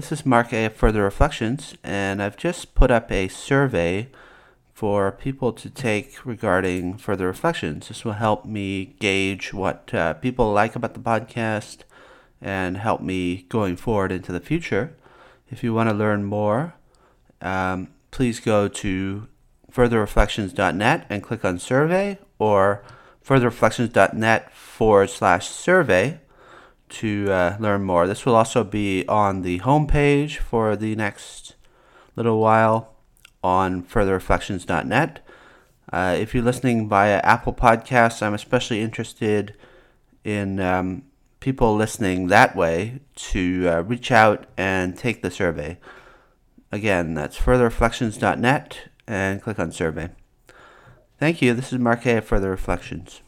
This is Mark A. Further Reflections, and I've just put up a survey for people to take regarding further reflections. This will help me gauge what uh, people like about the podcast and help me going forward into the future. If you want to learn more, um, please go to furtherreflections.net and click on survey or furtherreflections.net forward slash survey to uh, learn more. This will also be on the homepage for the next little while on furtherreflections.net. Uh, if you're listening via Apple Podcasts, I'm especially interested in um, people listening that way to uh, reach out and take the survey. Again, that's furtherreflections.net and click on survey. Thank you. This is Mark A. of Further Reflections.